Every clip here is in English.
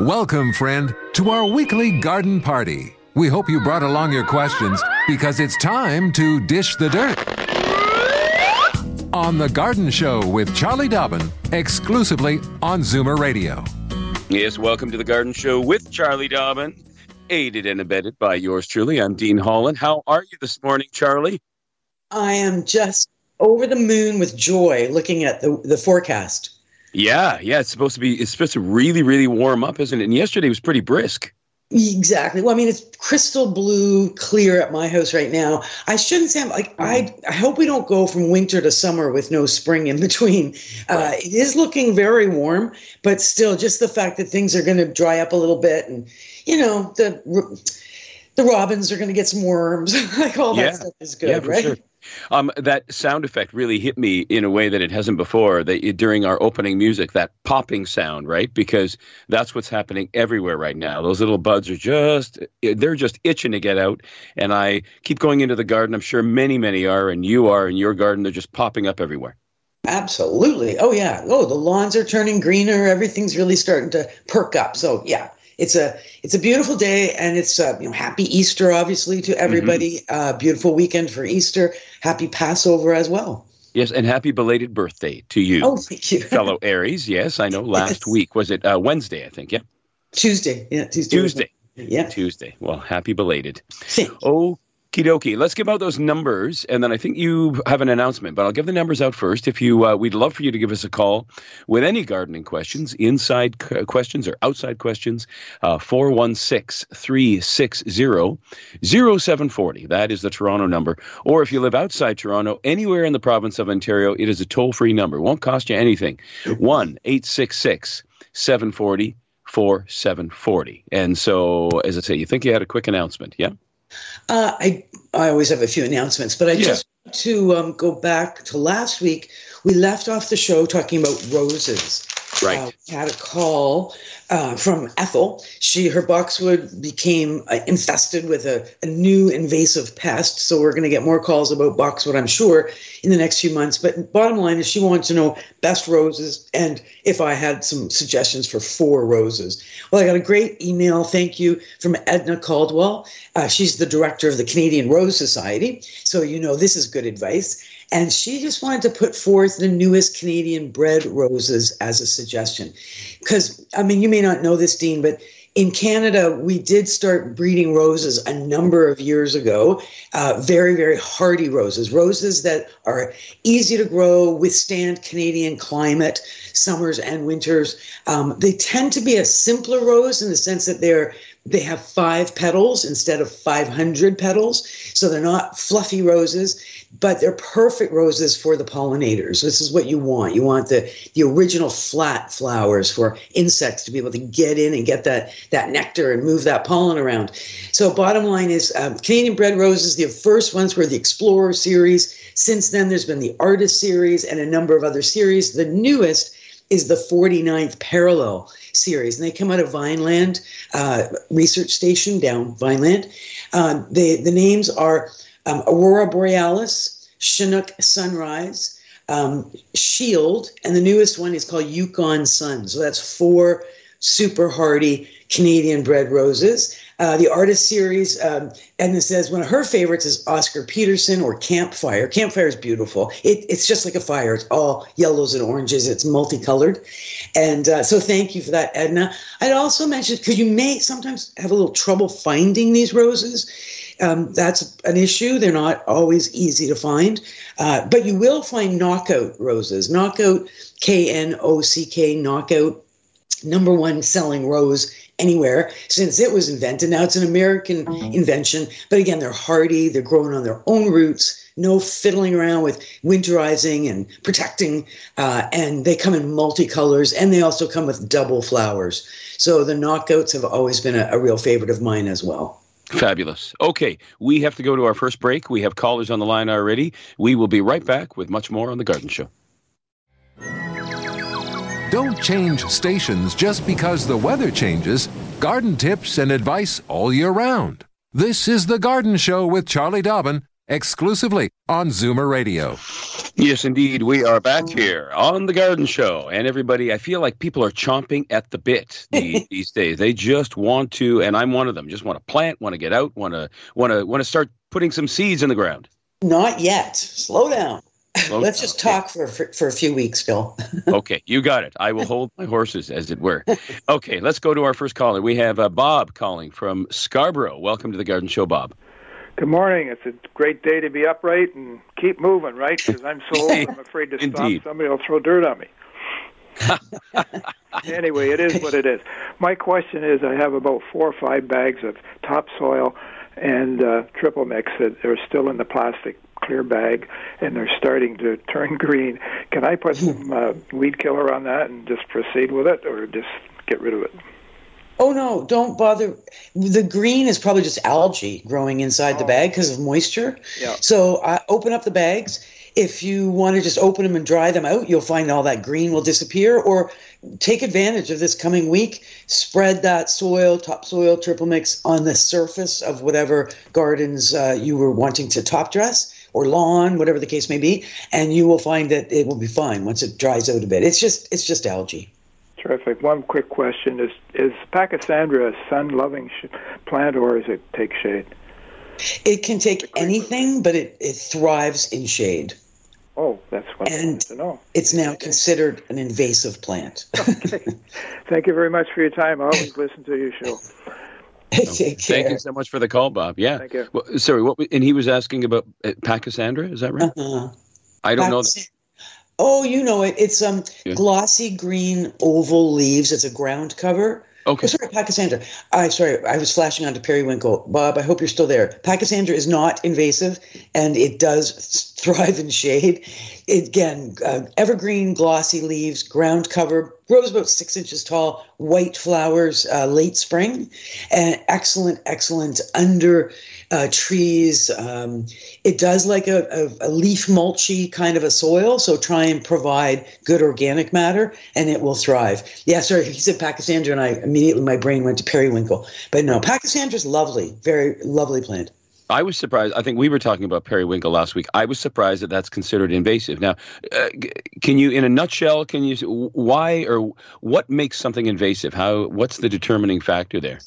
Welcome, friend, to our weekly garden party. We hope you brought along your questions because it's time to dish the dirt. On The Garden Show with Charlie Dobbin, exclusively on Zoomer Radio. Yes, welcome to The Garden Show with Charlie Dobbin, aided and abetted by yours truly. I'm Dean Holland. How are you this morning, Charlie? I am just over the moon with joy looking at the, the forecast. Yeah, yeah, it's supposed to be. It's supposed to really, really warm up, isn't it? And yesterday was pretty brisk. Exactly. Well, I mean, it's crystal blue, clear at my house right now. I shouldn't say I'm like I. I hope we don't go from winter to summer with no spring in between. Uh, it is looking very warm, but still, just the fact that things are going to dry up a little bit, and you know the the robins are going to get some worms. like all that stuff is good, yeah, for right? sure. Um, that sound effect really hit me in a way that it hasn't before. That during our opening music, that popping sound, right? Because that's what's happening everywhere right now. Those little buds are just—they're just itching to get out. And I keep going into the garden. I'm sure many, many are, and you are in your garden. They're just popping up everywhere. Absolutely. Oh yeah. Oh, the lawns are turning greener. Everything's really starting to perk up. So yeah, it's a it's a beautiful day, and it's uh, you know happy Easter, obviously to everybody. Uh, beautiful weekend for Easter. Happy Passover as well. Yes, and happy belated birthday to you, Oh, thank you. fellow Aries. Yes, I know. Last week was it uh, Wednesday? I think. Yeah, Tuesday. Yeah, Tuesday. Tuesday. Yeah. Tuesday. Well, happy belated. You. Okie dokie. Let's give out those numbers, and then I think you have an announcement. But I'll give the numbers out first. If you, uh, we'd love for you to give us a call with any gardening questions, inside questions or outside questions. uh, Four one six three six zero zero seven forty. That is the Toronto number. Or if you live outside Toronto, anywhere in the province of Ontario, it is a toll free number. Won't cost you anything. One eight six six seven forty. 4740. And so, as I say, you think you had a quick announcement, yeah? Uh, I I always have a few announcements, but I Yeah. just want to um, go back to last week. We left off the show talking about roses. Right. Uh, had a call uh, from Ethel. She her boxwood became uh, infested with a, a new invasive pest. So we're going to get more calls about boxwood, I'm sure, in the next few months. But bottom line is, she wanted to know best roses and if I had some suggestions for four roses. Well, I got a great email. Thank you from Edna Caldwell. Uh, she's the director of the Canadian Rose Society. So you know this is good advice. And she just wanted to put forth the newest Canadian bred roses as a suggestion. Because, I mean, you may not know this, Dean, but in Canada, we did start breeding roses a number of years ago. Uh, very, very hardy roses, roses that are easy to grow, withstand Canadian climate, summers and winters. Um, they tend to be a simpler rose in the sense that they're they have five petals instead of 500 petals. So they're not fluffy roses, but they're perfect roses for the pollinators. This is what you want. You want the, the original flat flowers for insects to be able to get in and get that, that nectar and move that pollen around. So, bottom line is um, Canadian bred roses, the first ones were the Explorer series. Since then, there's been the Artist series and a number of other series. The newest is the 49th Parallel series, and they come out of Vineland uh, Research Station down Vineland. Um, they, the names are um, Aurora Borealis, Chinook Sunrise, um, Shield, and the newest one is called Yukon Sun. So that's four super hardy Canadian bred roses. Uh, the artist series, um, Edna says one of her favorites is Oscar Peterson or Campfire. Campfire is beautiful. It, it's just like a fire. It's all yellows and oranges. It's multicolored, and uh, so thank you for that, Edna. I'd also mention because you may sometimes have a little trouble finding these roses. Um, that's an issue. They're not always easy to find, uh, but you will find knockout roses. Knockout, K N O C K, knockout number one selling rose anywhere since it was invented. Now it's an American invention, but again, they're hardy, they're growing on their own roots, no fiddling around with winterizing and protecting. Uh, and they come in multicolors and they also come with double flowers. So the knockouts have always been a, a real favorite of mine as well. Fabulous. Okay, we have to go to our first break. We have callers on the line already. We will be right back with much more on The Garden Show. Don't change stations just because the weather changes. Garden tips and advice all year round. This is The Garden Show with Charlie Dobbin, exclusively on Zoomer Radio. Yes, indeed. We are back here on The Garden Show. And everybody, I feel like people are chomping at the bit these days. They just want to, and I'm one of them, just want to plant, want to get out, want to, want to, want to start putting some seeds in the ground. Not yet. Slow down. Let's just talk for, for, for a few weeks, Phil. okay, you got it. I will hold my horses, as it were. Okay, let's go to our first caller. We have uh, Bob calling from Scarborough. Welcome to the Garden Show, Bob. Good morning. It's a great day to be upright and keep moving, right? Because I'm so old, I'm afraid to Indeed. stop. Somebody will throw dirt on me. anyway, it is what it is. My question is I have about four or five bags of topsoil and uh, triple mix that are still in the plastic clear bag and they're starting to turn green. Can I put some uh, weed killer on that and just proceed with it or just get rid of it? Oh no, don't bother. The green is probably just algae growing inside the bag because of moisture. Yeah. So I open up the bags. If you want to just open them and dry them out, you'll find all that green will disappear. Or take advantage of this coming week. Spread that soil, topsoil, triple mix on the surface of whatever gardens uh, you were wanting to top dress or lawn, whatever the case may be, and you will find that it will be fine once it dries out a bit. It's just it's just algae. Terrific. One quick question: Is is Pachysandra a sun-loving sh- plant, or does it take shade? It can take anything, but it, it thrives in shade. Oh, that's what And wanted to know. It's now considered an invasive plant. okay. Thank you very much for your time. I always listen to your show. Take care. Thank you so much for the call, Bob. Yeah. Thank you. Well, sorry, what? And he was asking about uh, Pachysandra. Is that right? Uh-huh. I don't know. Pachys- Oh, you know it. It's um Yeah. glossy green oval leaves. It's a ground cover. Okay. Oh, sorry, Pachysandra. I sorry, I was flashing onto periwinkle. Bob, I hope you're still there. Pachysandra is not invasive, and it does thrive in shade. It, again, uh, evergreen, glossy leaves, ground cover, grows about six inches tall, white flowers, uh, late spring, and excellent, excellent under uh, trees. Um, it does like a, a, a leaf mulchy kind of a soil, so try and provide good organic matter, and it will thrive. Yeah, sorry, he said Pachysandra, and I immediately my brain went to periwinkle, but no, Pachysandra's lovely, very lovely plant. I was surprised. I think we were talking about periwinkle last week. I was surprised that that's considered invasive. Now, uh, can you, in a nutshell, can you why or what makes something invasive? How? What's the determining factor there?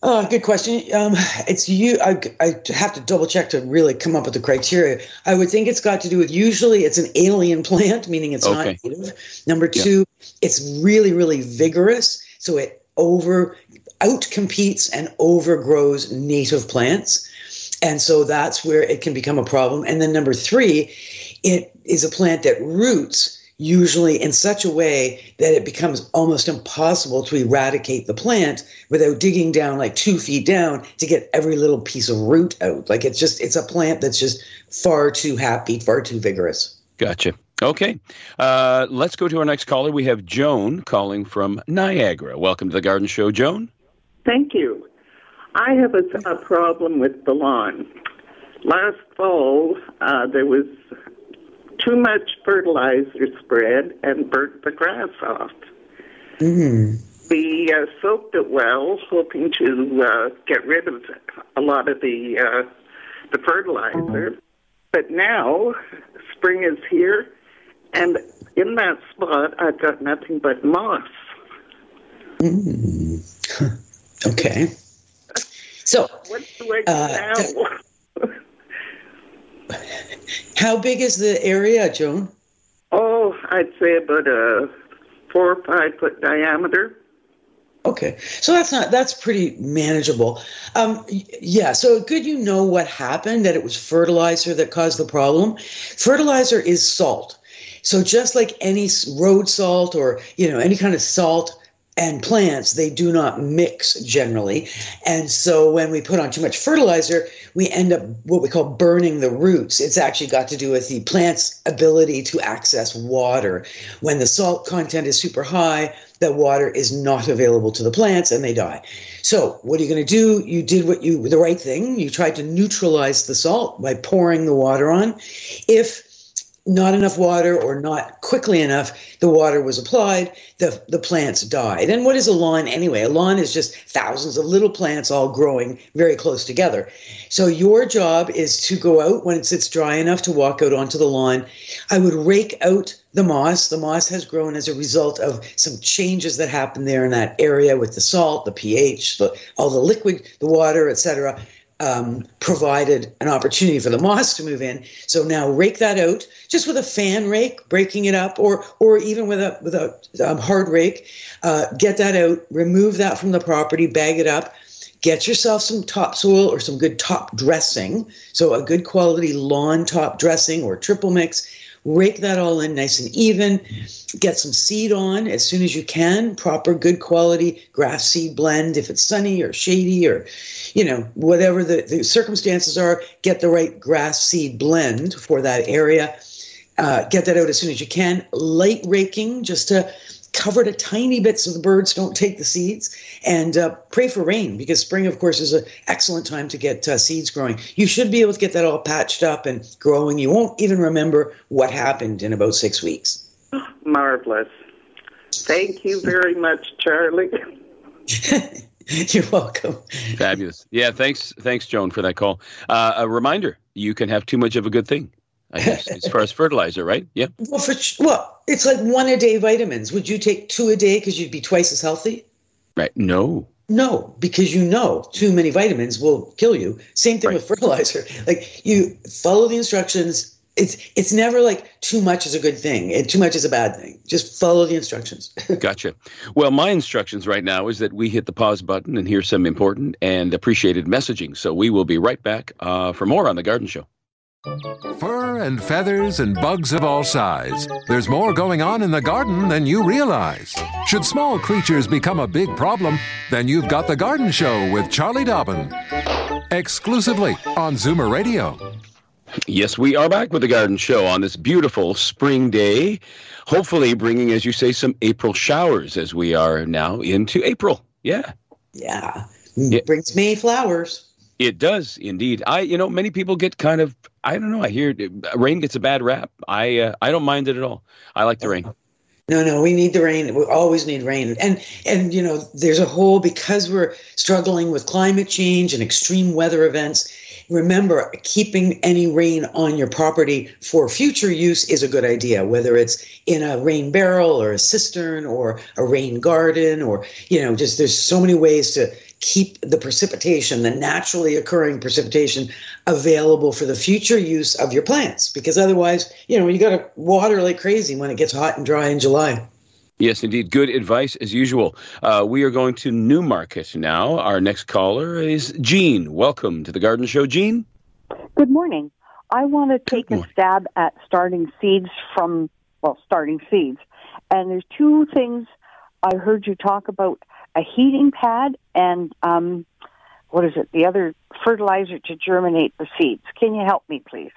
Oh, good question. Um, it's you. I, I have to double check to really come up with the criteria. I would think it's got to do with usually it's an alien plant, meaning it's Okay. not native. Number two, it's really, really vigorous, so it over outcompetes and overgrows native plants, and so that's where it can become a problem. And then number three, it is a plant that roots usually in such a way that it becomes almost impossible to eradicate the plant without digging down like two feet down to get every little piece of root out. Like it's just, it's a plant that's just far too happy, far too vigorous. Gotcha. Okay. Uh, let's go to our next caller. We have Joan calling from Niagara. Welcome to the Garden Show, Joan. Thank you. I have a, a problem with the lawn. Last fall, uh, there was too much fertilizer spread and burnt the grass off. We uh, soaked it well, hoping to uh, get rid of a lot of the uh, the fertilizer. But now, spring is here, and in that spot, I've got nothing but moss. Okay. So, What do I Uh, how big is the area, Joan? Oh, I'd say about a four or five foot diameter. Okay, so that's not that's pretty manageable. Um, yeah, so good you know what happened that it was fertilizer that caused the problem. Fertilizer is salt, so just like any road salt or you know any kind of salt, and plants, they do not mix generally. And so when we put on too much fertilizer, we end up what we call burning the roots. It's actually got to do with the plant's ability to access water. When the salt content is super high, the water is not available to the plants and they die. So, what are you going to do? You did what you the right thing. You tried to neutralize the salt by pouring the water on. If not enough water or not quickly enough, the water was applied, the, the plants died. And what is a lawn anyway? A lawn is just thousands of little plants all growing very close together. So your job is to go out when it's, dry enough to walk out onto the lawn. I would rake out the moss. The moss has grown as a result of some changes that happened there in that area with the salt, the pH, the, all the liquid, the water, etc um, provided an opportunity for the moss to move in. So now rake that out just with a fan rake, breaking it up, or or even with a with a um, hard rake. Uh, get that out, remove that from the property, bag it up. Get yourself some topsoil or some good top dressing. So a good quality lawn top dressing or triple mix rake that all in nice and even, get some seed on as soon as you can, proper good quality grass seed blend if it's sunny or shady or, you know, whatever the, the circumstances are, get the right grass seed blend for that area. Uh, get that out as soon as you can. Light raking just to cover a tiny bit so the birds don't take the seeds and uh, pray for rain because spring of course is an excellent time to get uh, seeds growing you should be able to get that all patched up and growing you won't even remember what happened in about six weeks marvelous thank you very much charlie You're welcome. Fabulous. Yeah, thanks, thanks, Joan, for that call. Uh, a reminder: you can have too much of a good thing. I guess as far as fertilizer, right? Yeah. Well, for well, it's like one a day vitamins. Would you take two a day because you'd be twice as healthy? Right. No. No, because you know too many vitamins will kill you. Same thing right. with fertilizer. Like you follow the instructions. It's it's never like too much is a good thing and too much is a bad thing. Just follow the instructions. gotcha. Well, my instructions right now is that we hit the pause button and hear some important and appreciated messaging. So we will be right back uh, for more on the Garden Show. Fur and feathers and bugs of all size. There's more going on in the garden than you realize. Should small creatures become a big problem, then you've got The Garden Show with Charlie Dobbin. Exclusively on Zoomer Radio. Yes, we are back with The Garden Show on this beautiful spring day. Hopefully, bringing, as you say, some April showers as we are now into April. Yeah. Yeah. It brings me flowers. It does indeed. I, you know, many people get kind of, I don't know. I hear rain gets a bad rap. I, uh, I don't mind it at all. I like the rain. No, no, we need the rain. We always need rain. And and you know, there's a whole because we're struggling with climate change and extreme weather events. Remember, keeping any rain on your property for future use is a good idea, whether it's in a rain barrel or a cistern or a rain garden or you know, just there's so many ways to keep the precipitation, the naturally occurring precipitation, available for the future use of your plants. Because otherwise, you know, you got to water like crazy when it gets hot and dry in July. Yes, indeed. Good advice as usual. Uh, we are going to Newmarket now. Our next caller is Jean. Welcome to the Garden Show, Jean. Good morning. I want to take a stab at starting seeds from, well, starting seeds. And there's two things I heard you talk about a heating pad and um, what is it? The other fertilizer to germinate the seeds. Can you help me, please?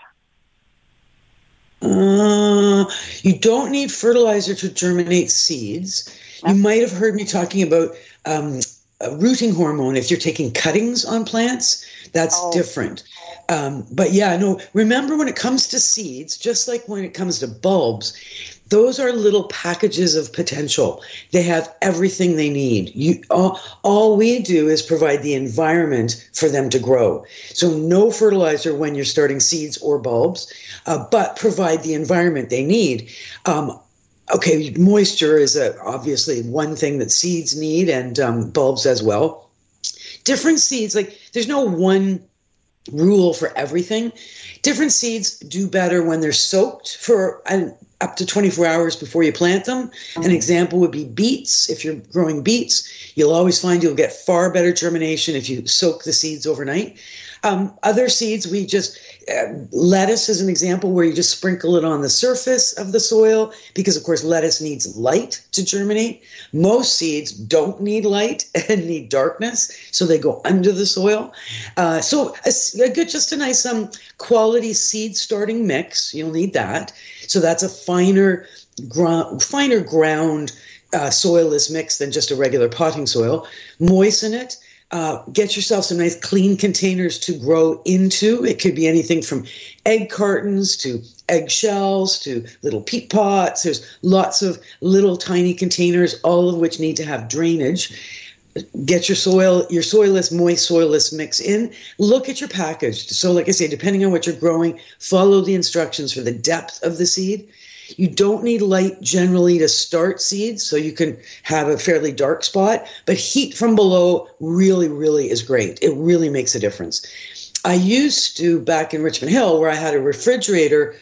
Uh, you don't need fertilizer to germinate seeds. You might have heard me talking about um, rooting hormone if you're taking cuttings on plants. That's oh. different. Um, but yeah, no, remember when it comes to seeds, just like when it comes to bulbs, those are little packages of potential. They have everything they need. You, all, all we do is provide the environment for them to grow. So, no fertilizer when you're starting seeds or bulbs, uh, but provide the environment they need. Um, okay, moisture is a, obviously one thing that seeds need and um, bulbs as well. Different seeds, like there's no one rule for everything. Different seeds do better when they're soaked for an up to 24 hours before you plant them. An mm-hmm. example would be beets. If you're growing beets, you'll always find you'll get far better germination if you soak the seeds overnight. Um, other seeds, we just uh, lettuce is an example where you just sprinkle it on the surface of the soil because, of course, lettuce needs light to germinate. Most seeds don't need light and need darkness, so they go under the soil. Uh, so a, a, good, just a nice um, quality seed starting mix. You'll need that. So that's a finer, ground, finer ground uh, soilless mix than just a regular potting soil. Moisten it uh, get yourself some nice clean containers to grow into. It could be anything from egg cartons to eggshells to little peat pots. There's lots of little tiny containers, all of which need to have drainage. Get your soil, your soilless, moist, soilless mix in. Look at your package. So, like I say, depending on what you're growing, follow the instructions for the depth of the seed you don't need light generally to start seeds, so you can have a fairly dark spot, but heat from below really, really is great. It really makes a difference. I used to, back in Richmond Hill, where I had a refrigerator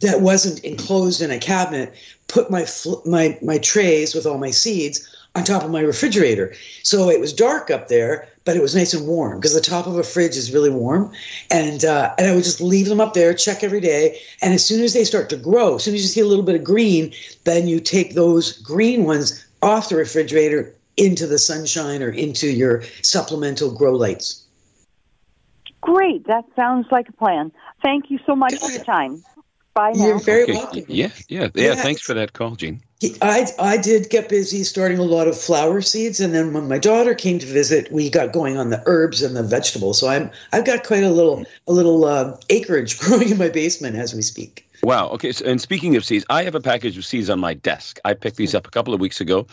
that wasn't enclosed in a cabinet, put my, my, my trays with all my seeds on top of my refrigerator. So it was dark up there, but it was nice and warm because the top of a fridge is really warm. And uh, and I would just leave them up there, check every day. And as soon as they start to grow, as soon as you see a little bit of green, then you take those green ones off the refrigerator into the sunshine or into your supplemental grow lights. Great. That sounds like a plan. Thank you so much for your time. Bye now. You're very okay. welcome. Yeah, yeah, yeah, yeah. Thanks for that call, Jean. I, I did get busy starting a lot of flower seeds, and then when my daughter came to visit, we got going on the herbs and the vegetables. So I'm I've got quite a little a little uh, acreage growing in my basement as we speak. Wow. Okay. So, and speaking of seeds, I have a package of seeds on my desk. I picked these up a couple of weeks ago.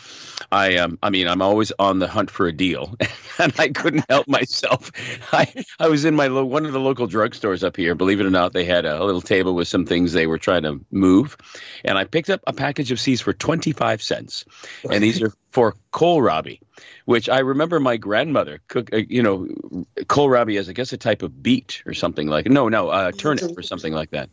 I um, I mean, I'm always on the hunt for a deal, and I couldn't help myself. I I was in my lo- one of the local drugstores up here. Believe it or not, they had a, little table with some things they were trying to move, and I picked up a package of seeds for 25 cents, and these are for kohlrabi which I remember my grandmother cook. Uh, you know, kohlrabi is I guess a type of beet or something like. No, no, uh, turnip or something like that.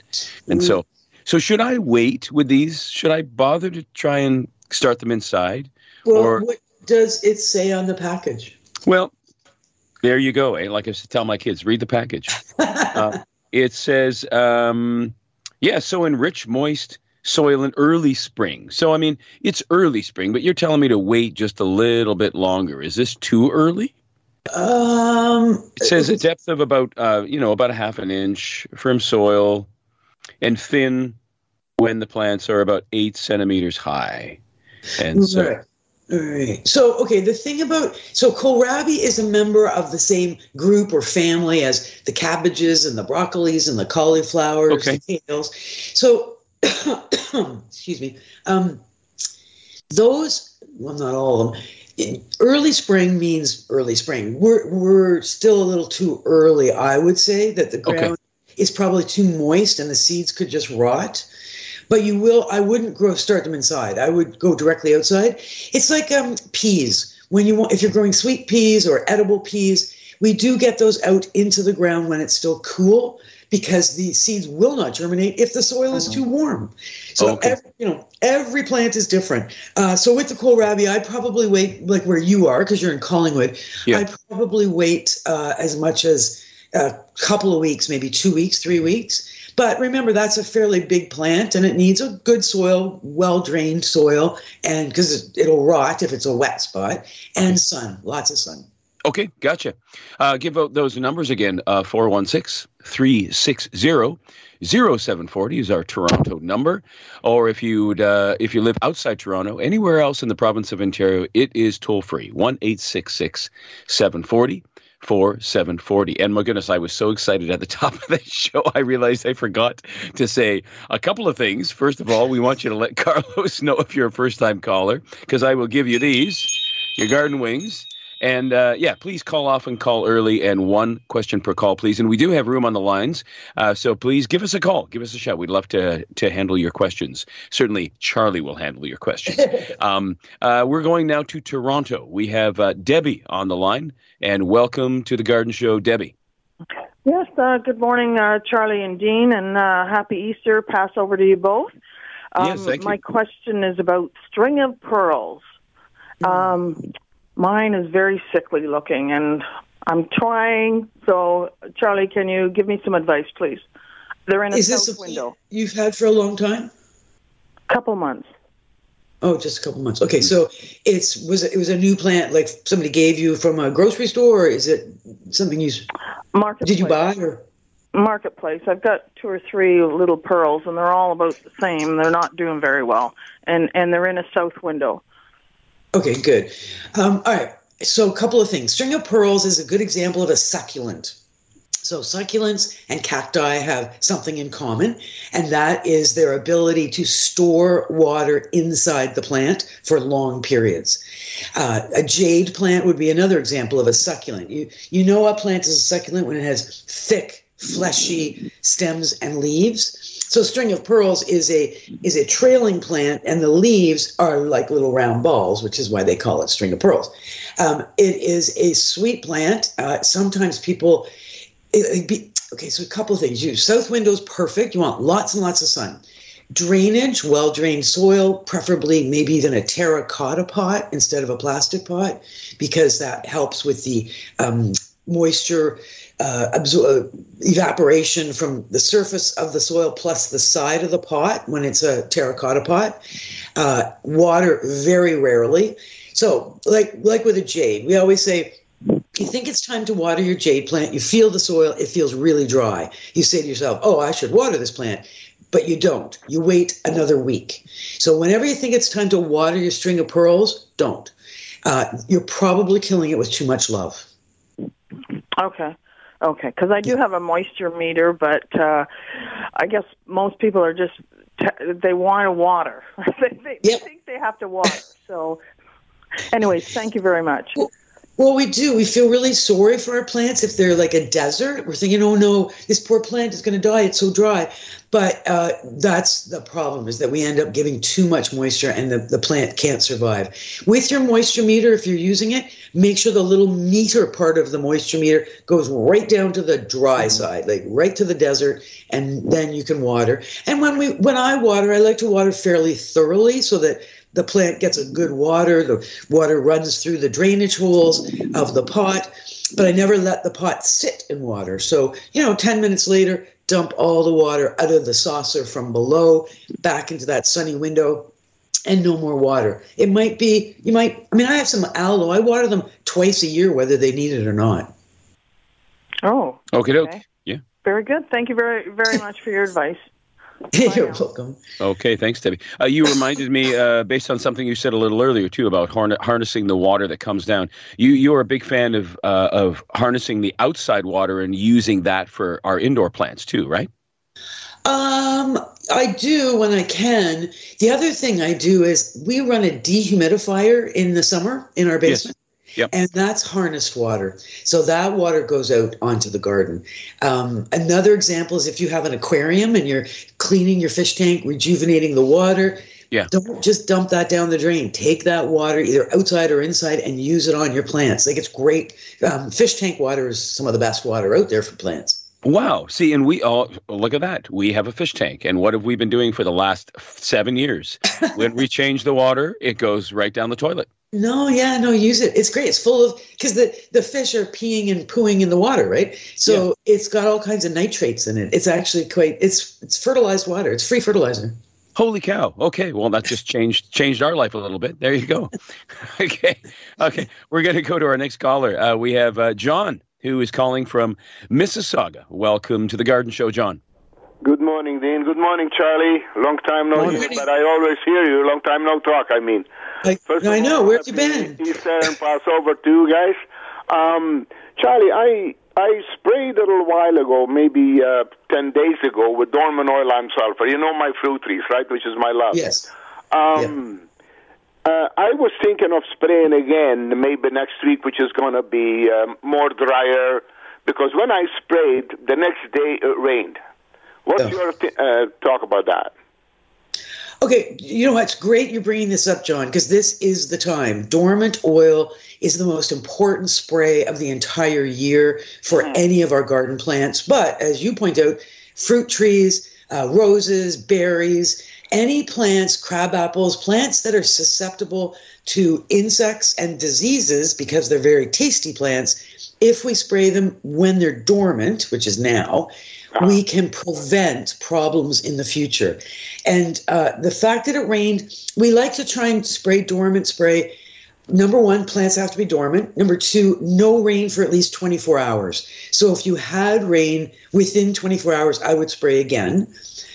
And so, so should I wait with these? Should I bother to try and start them inside? Well, or, what does it say on the package? Well, there you go. Eh? Like I said, tell my kids, read the package. uh, it says, um, yeah, so in rich, moist soil in early spring. So, I mean, it's early spring, but you're telling me to wait just a little bit longer. Is this too early? Um, it says a depth of about, uh, you know, about a half an inch from soil and thin when the plants are about eight centimeters high. And so. Right. All right. So, okay, the thing about so kohlrabi is a member of the same group or family as the cabbages and the broccolis and the cauliflowers, okay. the kales. So, excuse me. Um, those, well, not all of them. In early spring means early spring. We're we're still a little too early. I would say that the ground okay. is probably too moist and the seeds could just rot. But you will. I wouldn't grow start them inside. I would go directly outside. It's like um, peas. When you want, if you're growing sweet peas or edible peas, we do get those out into the ground when it's still cool because the seeds will not germinate if the soil is too warm. So okay. every, you know every plant is different. Uh, so with the kohlrabi, I probably wait like where you are because you're in Collingwood. Yeah. I probably wait uh, as much as a couple of weeks, maybe two weeks, three weeks. But remember, that's a fairly big plant, and it needs a good soil, well drained soil, and because it'll rot if it's a wet spot, and sun, lots of sun. Okay, gotcha. Uh, give out those numbers again uh, 416 360 0740 is our Toronto number. Or if you uh, if you live outside Toronto, anywhere else in the province of Ontario, it is toll free 1 740 4740. And my goodness, I was so excited at the top of the show. I realized I forgot to say a couple of things. First of all, we want you to let Carlos know if you're a first time caller, because I will give you these your garden wings and uh, yeah, please call off and call early, and one question per call, please. And we do have room on the lines, uh, so please give us a call, give us a shout. We'd love to to handle your questions. Certainly, Charlie will handle your questions. um, uh, we're going now to Toronto. We have uh, Debbie on the line, and welcome to the Garden Show, Debbie. Yes, uh, good morning, uh, Charlie and Dean, and happy Easter. Passover to you both. Um, yes, thank you. My question is about string of pearls. Um, Mine is very sickly looking, and I'm trying. So, Charlie, can you give me some advice, please? They're in a Is this south a window. you've had for a long time? Couple months. Oh, just a couple months. Okay, so it's was it, it was a new plant like somebody gave you from a grocery store, or is it something you Marketplace. did you buy or? Marketplace. I've got two or three little pearls, and they're all about the same. They're not doing very well, and and they're in a south window. Okay, good. Um, all right. So, a couple of things. String of pearls is a good example of a succulent. So, succulents and cacti have something in common, and that is their ability to store water inside the plant for long periods. Uh, a jade plant would be another example of a succulent. You you know a plant is a succulent when it has thick, fleshy stems and leaves. So string of pearls is a is a trailing plant, and the leaves are like little round balls, which is why they call it string of pearls. Um, it is a sweet plant. Uh, sometimes people it, be, okay. So a couple of things. You south window's perfect. You want lots and lots of sun. Drainage, well drained soil, preferably maybe even a terracotta pot instead of a plastic pot, because that helps with the um, moisture uh, absor- uh, evaporation from the surface of the soil plus the side of the pot when it's a terracotta pot. Uh, water very rarely. So, like like with a jade, we always say you think it's time to water your jade plant. You feel the soil; it feels really dry. You say to yourself, "Oh, I should water this plant." But you don't. You wait another week. So whenever you think it's time to water your string of pearls, don't. Uh, you're probably killing it with too much love. Okay. Okay, because I do have a moisture meter, but uh, I guess most people are just t- they want to water. they, they Yep. think they have to water. So, anyways, thank you very much. Well, we do. We feel really sorry for our plants if they're like a desert. We're thinking, oh no, this poor plant is going to die. It's so dry. But uh, that's the problem is that we end up giving too much moisture and the, the plant can't survive. With your moisture meter, if you're using it, make sure the little meter part of the moisture meter goes right down to the dry side, like right to the desert, and then you can water. And when we when I water, I like to water fairly thoroughly so that the plant gets a good water. The water runs through the drainage holes of the pot, but I never let the pot sit in water. So, you know, 10 minutes later, dump all the water out of the saucer from below back into that sunny window and no more water. It might be, you might, I mean, I have some aloe. I water them twice a year, whether they need it or not. Oh, Okay. Okay. Yeah. very good. Thank you very very much for your advice. You're welcome. Okay, thanks, Debbie. Uh, you reminded me, uh, based on something you said a little earlier too, about harn- harnessing the water that comes down. You you are a big fan of uh, of harnessing the outside water and using that for our indoor plants too, right? Um, I do when I can. The other thing I do is we run a dehumidifier in the summer in our basement. Yep. And that's harnessed water. So that water goes out onto the garden. Um, another example is if you have an aquarium and you're cleaning your fish tank, rejuvenating the water. Yeah. Don't just dump that down the drain. Take that water either outside or inside and use it on your plants. Like it's great. Um, fish tank water is some of the best water out there for plants. Wow. See, and we all look at that. We have a fish tank, and what have we been doing for the last seven years? when we change the water, it goes right down the toilet. No, yeah, no, use it. It's great. It's full of because the the fish are peeing and pooing in the water, right? So it's got all kinds of nitrates in it. It's actually quite. It's it's fertilized water. It's free fertilizer. Holy cow! Okay, well that just changed changed our life a little bit. There you go. okay, okay, we're going to go to our next caller. Uh, we have uh, John who is calling from Mississauga. Welcome to the Garden Show, John. Good morning, Dean. Good morning, Charlie. Long time no Morning. hear, but I always hear you. Long time no talk, I mean. Of I know. all, Where have you been? Easter and Passover to you guys. Um, Charlie, I I sprayed a little while ago, maybe uh, 10 days ago, with dormant oil and sulfur. You know my fruit trees, right? Which is my love. Yes. Um, uh, I was thinking of spraying again, maybe next week, which is going to be um, more drier, because when I sprayed, the next day it rained. What's Oh. your th- uh, talk about that? Okay, you know what? It's great you're bringing this up, John, because this is the time. Dormant oil is the most important spray of the entire year for any of our garden plants. But as you point out, fruit trees, uh, roses, berries, any plants, crab apples, plants that are susceptible to insects and diseases because they're very tasty plants, if we spray them when they're dormant, which is now, we can prevent problems in the future. And uh, the fact that it rained, we like to try and spray dormant spray. Number one, plants have to be dormant. Number two, no rain for at least 24 hours. So if you had rain within 24 hours, I would spray again.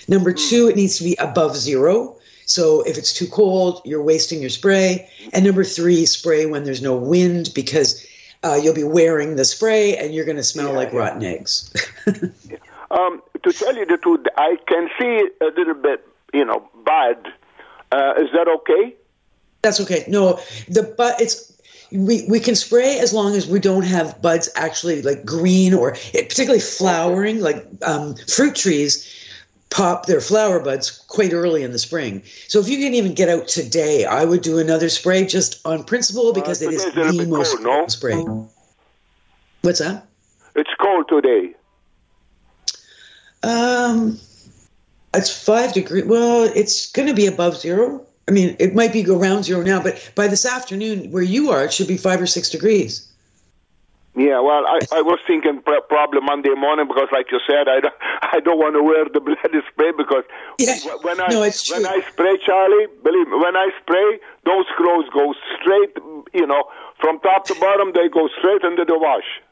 Number two, it needs to be above zero. So if it's too cold, you're wasting your spray. And number three, spray when there's no wind because uh, you'll be wearing the spray and you're going to smell yeah, like yeah. rotten eggs. um, to tell you the truth, I can see a little bit, you know, bad. Uh, is that okay? That's okay. No, the but it's we we can spray as long as we don't have buds actually like green or particularly flowering like um, fruit trees pop their flower buds quite early in the spring. So if you can even get out today, I would do another spray just on principle because uh, it is the most cold, no? spray. What's that? It's cold today. Um, it's five degrees. Well, it's going to be above zero. I mean, it might be around zero now, but by this afternoon, where you are, it should be five or six degrees. Yeah, well, I, I was thinking probably Monday morning because, like you said, I don't, I don't want to wear the bloody spray because yeah. when I no, when I spray, Charlie, believe me, when I spray, those clothes go straight, you know, from top to bottom, they go straight into the wash.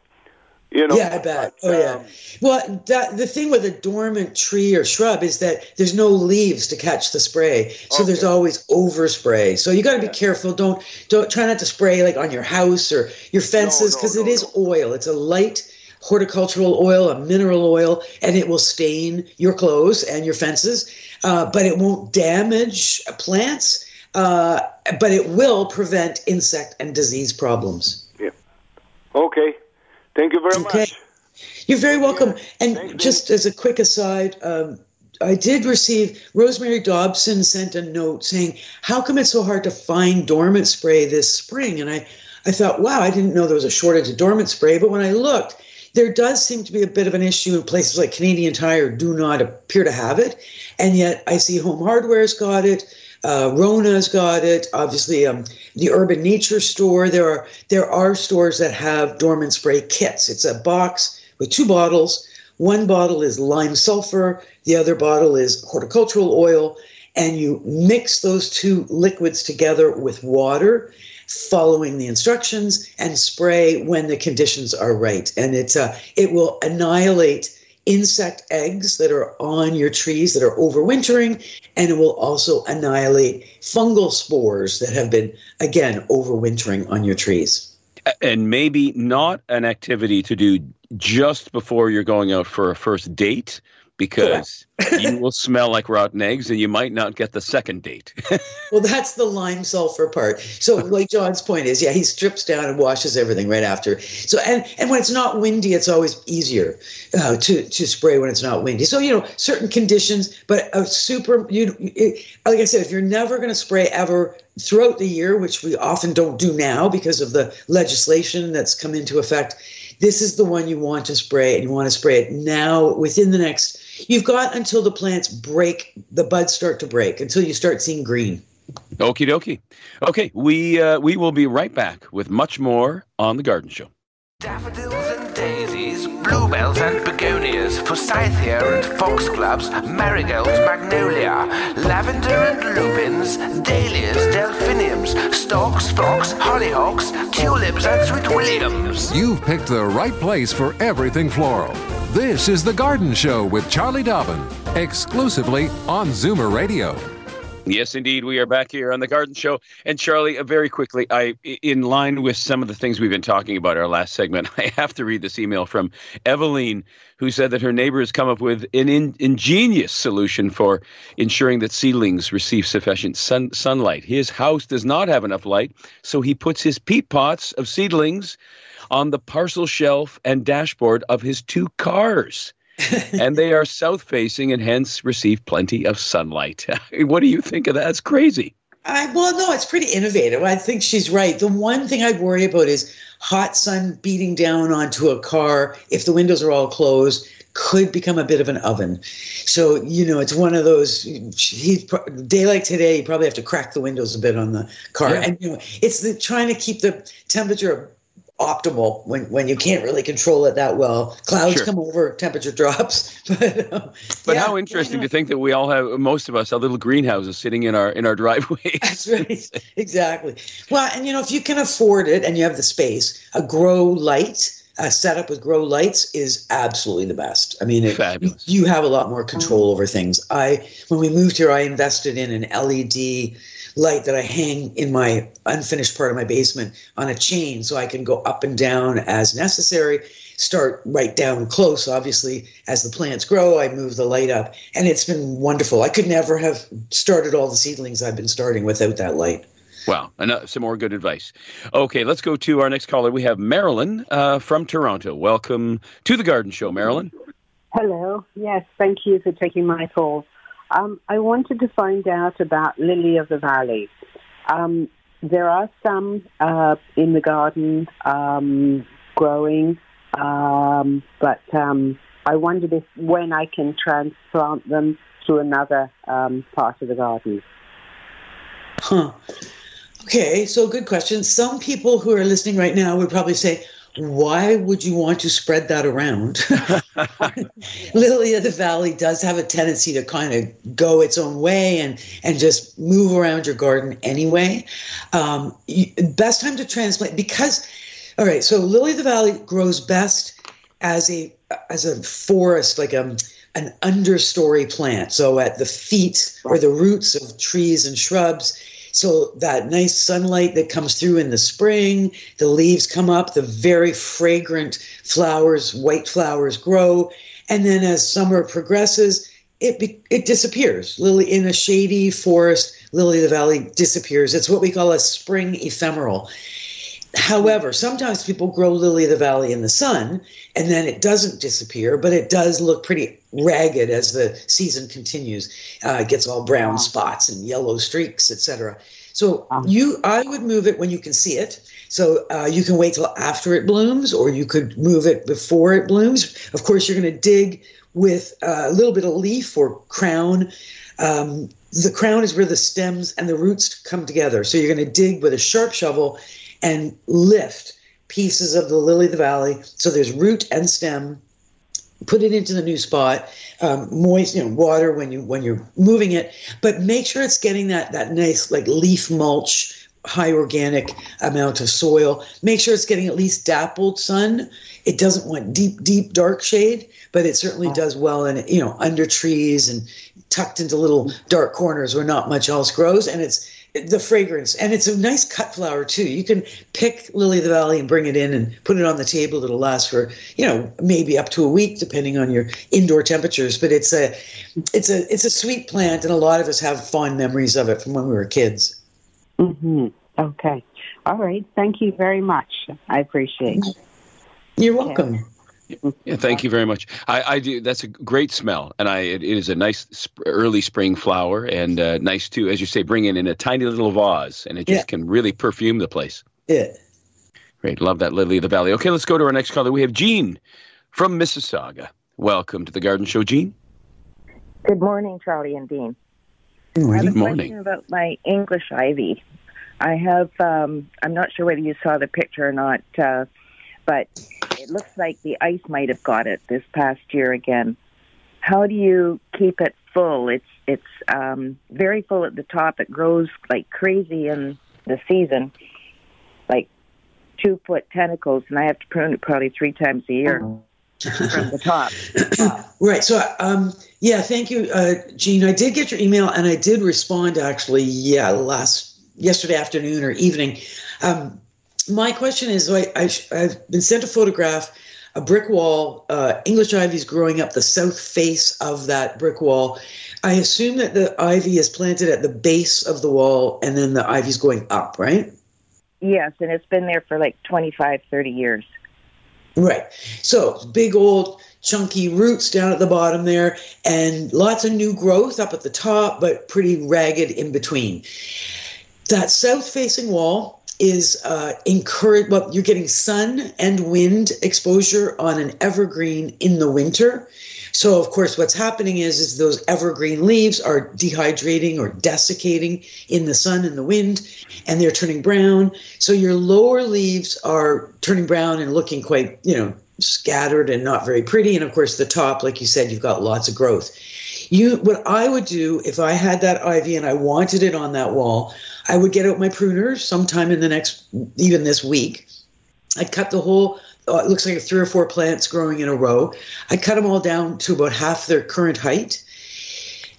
You know, yeah, I bet. But, oh, yeah. Um, well, that, the thing with a dormant tree or shrub is that there's no leaves to catch the spray, so okay. there's always overspray. So you got to be yeah. careful. Don't don't try not to spray like on your house or your fences because no, no, no, it is oil. It's a light horticultural oil, a mineral oil, and it will stain your clothes and your fences, uh, but it won't damage plants. Uh, but it will prevent insect and disease problems. Yeah. Okay. Thank you very okay. much. You're very welcome. And Thanks, just as a quick aside, um, I did receive Rosemary Dobson sent a note saying, "How come it's so hard to find dormant spray this spring?" And I, I thought, wow, I didn't know there was a shortage of dormant spray. But when I looked, there does seem to be a bit of an issue in places like Canadian Tire do not appear to have it, and yet I see Home Hardware's got it. Uh, Rona's got it. Obviously, um, the Urban Nature Store. There are there are stores that have dormant spray kits. It's a box with two bottles. One bottle is lime sulfur. The other bottle is horticultural oil, and you mix those two liquids together with water, following the instructions, and spray when the conditions are right. And it's uh, it will annihilate insect eggs that are on your trees that are overwintering, and it will also annihilate fungal spores that have been, again, overwintering on your trees. And maybe not an activity to do just before you're going out for a first date, because you will smell like rotten eggs and you might not get the second date. well, that's the lime sulfur part. So, like John's point is, yeah, he strips down and washes everything right after. So, and and when it's not windy, it's always easier uh, to to spray when it's not windy. So, you know, certain conditions, but a super, you it, like I said, if you're never going to spray ever throughout the year, which we often don't do now because of the legislation that's come into effect this is the one you want to spray and you want to spray it now within the next you've got until the plants break the buds start to break until you start seeing green. Okie dokie. Okay we uh, we will be right back with much more on the garden show. Daffodils and daisies bluebells and begonias forsythia and foxgloves marigolds magnolia lavender and lupins dahlias delphiniums stocks phlox, hollyhocks tulips and sweet williams. You've picked the right place for everything floral this is The Garden Show with Charlie Dobbin, exclusively on Zoomer Radio. Yes, indeed. We are back here on the Garden Show. And Charlie, uh, very quickly, I, in line with some of the things we've been talking about our last segment, I have to read this email from Eveline, who said that her neighbor has come up with an in, ingenious solution for ensuring that seedlings receive sufficient sun, sunlight. His house does not have enough light, so he puts his peat pots of seedlings on the parcel shelf and dashboard of his two cars. and they are south facing and hence receive plenty of sunlight. what do you think of that? It's crazy. I, well, no, it's pretty innovative. I think she's right. The one thing I'd worry about is hot sun beating down onto a car if the windows are all closed. could become a bit of an oven. So, you know, it's one of those, he's day like today, you probably have to crack the windows a bit on the car. Yeah. And, you know, it's the trying to keep the temperature optimal when, when you can't really control it that well. Clouds sure. come over, temperature drops. but um, but yeah, how interesting to think that we all have most of us have little greenhouses sitting in our in our driveway. That's right, exactly. Well, and you know if you can afford it and you have the space, a grow light. A setup with grow lights is absolutely the best. I mean, it, you have a lot more control over things. I when we moved here, I invested in an LED light that I hang in my unfinished part of my basement on a chain so I can go up and down as necessary. Start right down close, obviously, as the plants grow, I move the light up. And it's been wonderful. I could never have started all the seedlings I've been starting without that light. Wow, and uh, some more good advice. Okay, let's go to our next caller. We have Marilyn uh, from Toronto. Welcome to the Garden Show, Marilyn. Hello. Yes, thank you for taking my call. Um, I wanted to find out about lily of the valley. Um, there are some uh, in the garden um, growing, um, but um, I wondered if when I can transplant them to another um, part of the garden. Huh. Okay, so good question. Some people who are listening right now would probably say, why would you want to spread that around? Lily of the Valley does have a tendency to kind of go its own way and and just move around your garden anyway. Um, you, best time to transplant because, all right. So Lily of the Valley grows best as a as a forest, like a um, an understory plant. So at the feet or the roots of trees and shrubs so that nice sunlight that comes through in the spring, the leaves come up, the very fragrant flowers, white flowers grow, and then as summer progresses, it be, it disappears. Lily in a shady forest, lily of the valley disappears. It's what we call a spring ephemeral. However, sometimes people grow lily of the valley in the sun and then it doesn't disappear, but it does look pretty ragged as the season continues. Uh, it gets all brown spots and yellow streaks, etc. So you, I would move it when you can see it. So uh, you can wait till after it blooms, or you could move it before it blooms. Of course, you're going to dig with a little bit of leaf or crown. Um, the crown is where the stems and the roots come together. So you're going to dig with a sharp shovel and lift pieces of the lily of the valley. So there's root and stem. Put it into the new spot, um, moist, you know, water when you when you're moving it, but make sure it's getting that that nice like leaf mulch, high organic amount of soil. Make sure it's getting at least dappled sun. It doesn't want deep, deep dark shade, but it certainly does well in you know under trees and tucked into little dark corners where not much else grows, and it's the fragrance. And it's a nice cut flower too. You can pick lily of the valley and bring it in and put it on the table. It'll last for you know maybe up to a week depending on your indoor temperatures. But it's a it's a it's a sweet plant and a lot of us have fond memories of it from when we were kids. Mm-hmm. okay. All right. Thank you very much. I appreciate it. You're welcome yeah, thank you very much. I, I, do. That's a great smell, and I it, it is a nice sp- early spring flower, and uh, nice too, as you say, bring it in a tiny little vase, and it just yeah. can really perfume the place. Yeah. Great, love that lily of the valley. Okay, let's go to our next caller. We have Jean from Mississauga. Welcome to the Garden Show, Jean. Good morning, Charlie and Dean. Good morning. I have a morning. question about my English ivy. I have. Um, I'm not sure whether you saw the picture or not, uh, but it looks like the ice might have got it this past year again. How do you keep it full? It's it's um, very full at the top. It grows like crazy in the season, like two foot tentacles, and I have to prune it probably three times a year from the top. right. So, um, yeah, thank you, uh, Jean. I did get your email, and I did respond actually. Yeah, last yesterday afternoon or evening. Um, my question is I, I, have been sent a photograph, a brick wall, uh, English ivy is growing up the south face of that brick wall. I assume that the ivy is planted at the base of the wall and then the ivy is going up, right? Yes, and it's been there for like 25, 30 years. Right. So big old chunky roots down at the bottom there and lots of new growth up at the top, but pretty ragged in between. That south facing wall is uh, encourage. Well, you're getting sun and wind exposure on an evergreen in the winter. So of course, what's happening is is those evergreen leaves are dehydrating or desiccating in the sun and the wind, and they're turning brown. So your lower leaves are turning brown and looking quite, you know, scattered and not very pretty. And of course, the top, like you said, you've got lots of growth. You, what I would do if I had that ivy and I wanted it on that wall, I would get out my pruner sometime in the next, even this week. I'd cut the whole uh, it looks like three or four plants growing in a row. I'd cut them all down to about half their current height.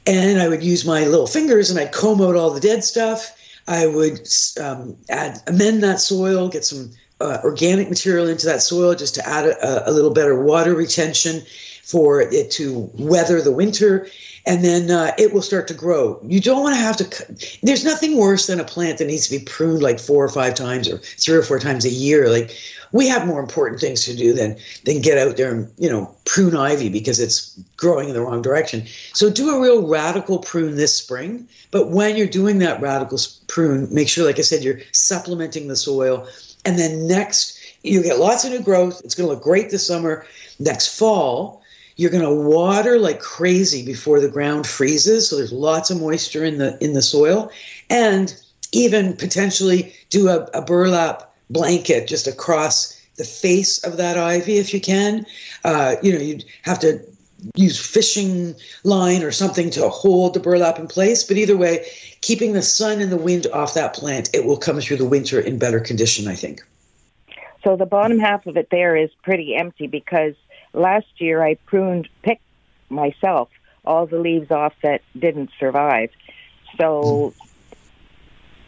And I would use my little fingers and I'd comb out all the dead stuff. I would um, add, amend that soil, get some uh, organic material into that soil just to add a, a little better water retention for it to weather the winter and then uh, it will start to grow. You don't want to have to. There's nothing worse than a plant that needs to be pruned like four or five times or three or four times a year. Like we have more important things to do than than get out there and you know prune ivy because it's growing in the wrong direction. So do a real radical prune this spring. But when you're doing that radical prune, make sure, like I said, you're supplementing the soil. And then next, you get lots of new growth. It's going to look great this summer. Next fall, you're going to water like crazy before the ground freezes, so there's lots of moisture in the in the soil, and even potentially do a, a burlap blanket just across the face of that ivy if you can. Uh, you know, you'd have to use fishing line or something to hold the burlap in place. But either way, keeping the sun and the wind off that plant, it will come through the winter in better condition, I think. So the bottom half of it there is pretty empty because last year I pruned, picked myself all the leaves off that didn't survive. So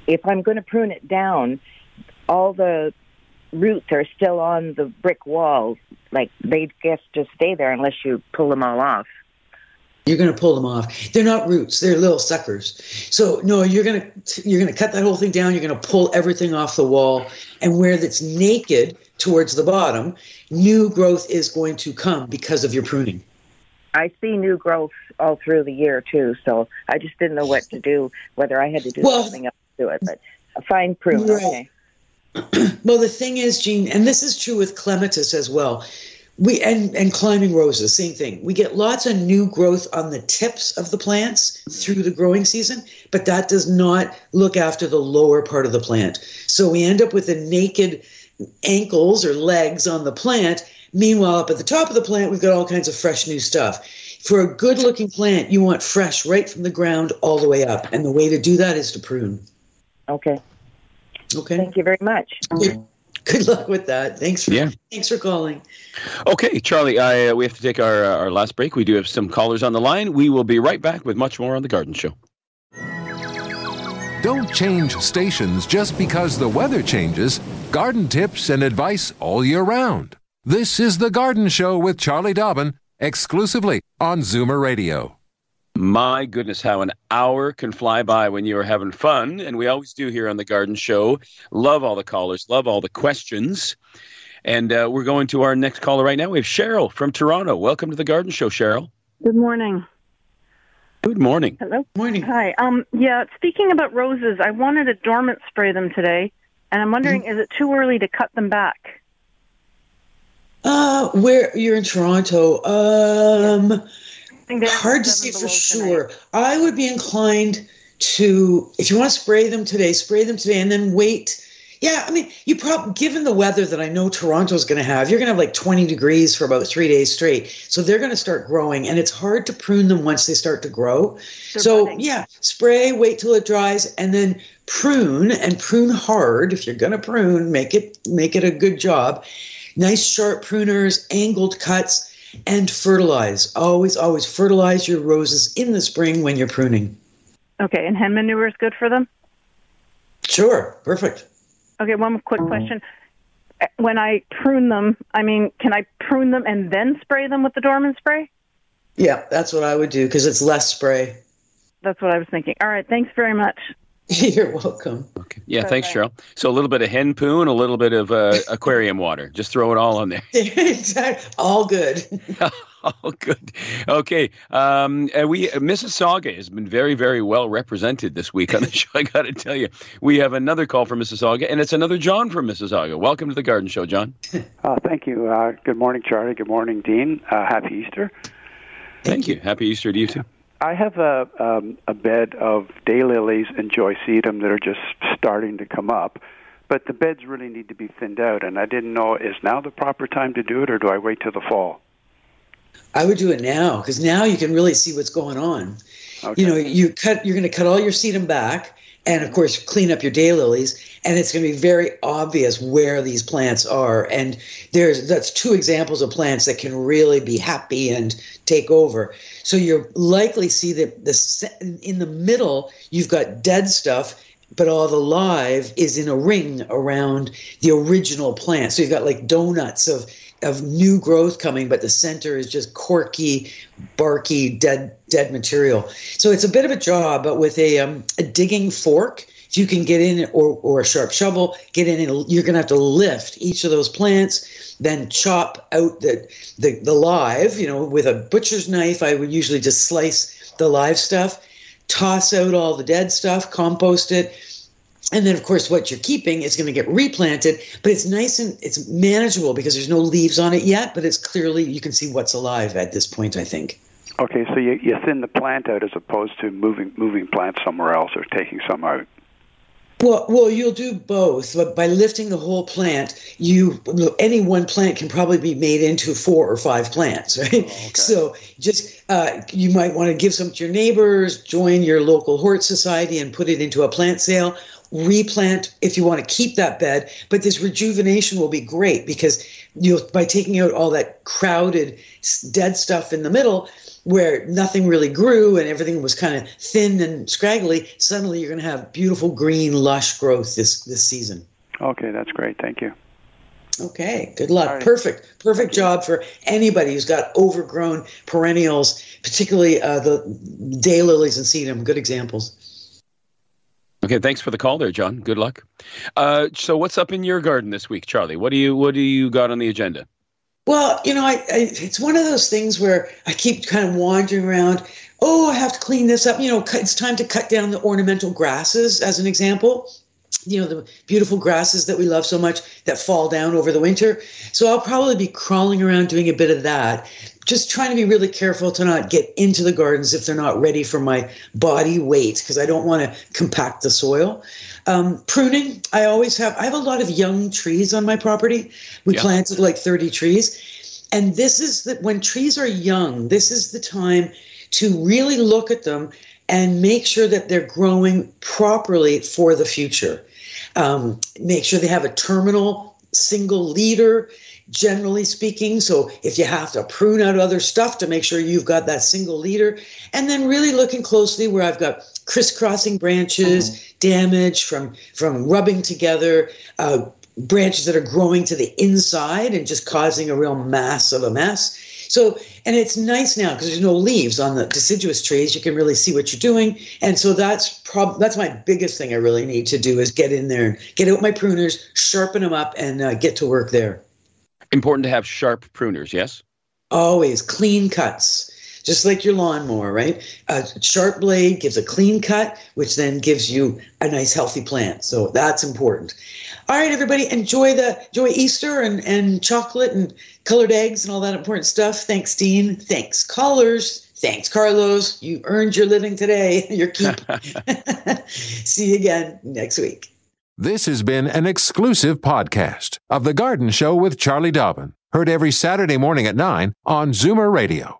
if I'm going to prune it down, all the roots are still on the brick walls. Like they just just stay there unless you pull them all off. You're going to pull them off. They're not roots; they're little suckers. So no, you're going to you're going to cut that whole thing down. You're going to pull everything off the wall, and where that's naked towards the bottom, new growth is going to come because of your pruning. I see new growth all through the year too, so I just didn't know what to do, whether I had to do well, something else to it. But a fine prune, right. okay. well, the thing is, Jean, and this is true with clematis as well. We and and climbing roses, same thing. We get lots of new growth on the tips of the plants through the growing season, but that does not look after the lower part of the plant. So we end up with the naked ankles or legs on the plant. Meanwhile, up at the top of the plant, we've got all kinds of fresh new stuff. For a good looking plant, you want fresh right from the ground all the way up. And the way to do that is to prune. Okay. Okay. Thank you very much. Good, good luck with that. Thanks for yeah. thanks for calling. Okay, Charlie, I, uh, we have to take our uh, our last break. We do have some callers on the line. We will be right back with much more on the Garden Show. Don't change stations just because the weather changes. Garden tips and advice all year round. This is the Garden Show with Charlie Dobbin, exclusively on Zoomer Radio. My goodness, how an hour can fly by when you are having fun. And we always do here on the Garden Show. Love all the callers, love all the questions. And uh, we're going to our next caller right now. We have Cheryl from Toronto. Welcome to the Garden Show, Cheryl. Good morning. Good morning. Hello. Morning. Hi. Um, yeah, speaking about roses, I wanted to dormant spray them today. And I'm wondering, mm-hmm. is it too early to cut them back? Uh, where you're in Toronto. Um, Hard to say for sure. I would be inclined to, if you want to spray them today, spray them today, and then wait. Yeah, I mean, you probably, given the weather that I know Toronto's going to have, you're going to have like 20 degrees for about three days straight. So they're going to start growing, and it's hard to prune them once they start to grow. They're so, budding. yeah, spray, wait till it dries, and then prune and prune hard. If you're going to prune, make it make it a good job. Nice sharp pruners, angled cuts and fertilize. Always, always fertilize your roses in the spring when you're pruning. Okay, and hen manure is good for them? Sure, perfect. Okay, one quick question. When I prune them, I mean, can I prune them and then spray them with the dormant spray? Yeah, that's what I would do because it's less spray. That's what I was thinking. All right, thanks very much. You're welcome. Okay. Yeah, Bye-bye. thanks, Cheryl. So a little bit of hen poo and a little bit of uh, aquarium water. Just throw it all on there. exactly. All good. Oh, good. Okay. Um, we Mississauga has been very, very well represented this week on the show. I got to tell you, we have another call from Mississauga, and it's another John from Mississauga. Welcome to the Garden Show, John. Uh, thank you. Uh, good morning, Charlie. Good morning, Dean. Uh, happy Easter. Thank you. Happy Easter to you too. I have a um, a bed of daylilies and joyceum that are just starting to come up, but the beds really need to be thinned out. And I didn't know is now the proper time to do it, or do I wait till the fall? I would do it now because now you can really see what's going on. Okay. You know, you cut. You're going to cut all your sedum back, and of course clean up your daylilies, and it's going to be very obvious where these plants are. And there's that's two examples of plants that can really be happy and take over. So you'll likely see that the in the middle you've got dead stuff but all the live is in a ring around the original plant. So you've got like donuts of of new growth coming, but the center is just corky, barky, dead dead material. So it's a bit of a job, but with a um, a digging fork, if you can get in or or a sharp shovel, get in and you're gonna have to lift each of those plants, then chop out the the, the live. You know, with a butcher's knife, I would usually just slice the live stuff, toss out all the dead stuff, compost it and then of course what you're keeping is going to get replanted but it's nice and it's manageable because there's no leaves on it yet but it's clearly you can see what's alive at this point i think okay so you, you thin the plant out as opposed to moving moving plants somewhere else or taking some out well, well, you'll do both, but by lifting the whole plant, you any one plant can probably be made into four or five plants, right? Oh, okay. So just uh, you might want to give some to your neighbors, join your local hort society, and put it into a plant sale, replant if you want to keep that bed but this rejuvenation will be great because you by taking out all that crowded dead stuff in the middle where nothing really grew and everything was kind of thin and scraggly suddenly you're going to have beautiful green lush growth this this season okay that's great thank you Okay, good luck. Right. Perfect, perfect job for anybody who's got overgrown perennials, particularly uh, the daylilies and sedum. Good examples. Okay, thanks for the call there, John. Good luck. Uh, so, what's up in your garden this week, Charlie? What do you What do you got on the agenda? Well, you know, I, I, it's one of those things where I keep kind of wandering around. Oh, I have to clean this up. You know, it's time to cut down the ornamental grasses, as an example you know the beautiful grasses that we love so much that fall down over the winter. So i'll probably be crawling around doing a bit of that. Just trying to be really careful to not get into the gardens if they're not ready for my body weight because i don't want to compact the soil. Um, pruning i always have i have a lot of young trees on my property. We yeah. planted like 30 trees. And this is that when trees are young this is the time to really look at them and make sure that they're growing properly for the future um, make sure they have a terminal single leader, generally speaking. So if you have to prune out other stuff to make sure you've got that single leader, and then really looking closely where I've got crisscrossing branches, mm-hmm. damage from from rubbing together. Uh, branches that are growing to the inside and just causing a real mass of a mess. So, and it's nice now because there's no leaves on the deciduous trees. You can really see what you're doing, and so that's prob that's my biggest thing. I really need to do is get in there and get out my pruners, sharpen them up, and uh, get to work there. Important to have sharp pruners, yes. Always clean cuts just like your lawnmower, right? A sharp blade gives a clean cut, which then gives you a nice healthy plant. So that's important. All right, everybody, enjoy the enjoy Easter and, and chocolate and colored eggs and all that important stuff. Thanks, Dean. Thanks, callers. Thanks, Carlos. You earned your living today. Your keep. See you again next week. This has been an exclusive podcast of The Garden Show with Charlie Dobbin. Heard every Saturday morning at 9 on Zoomer Radio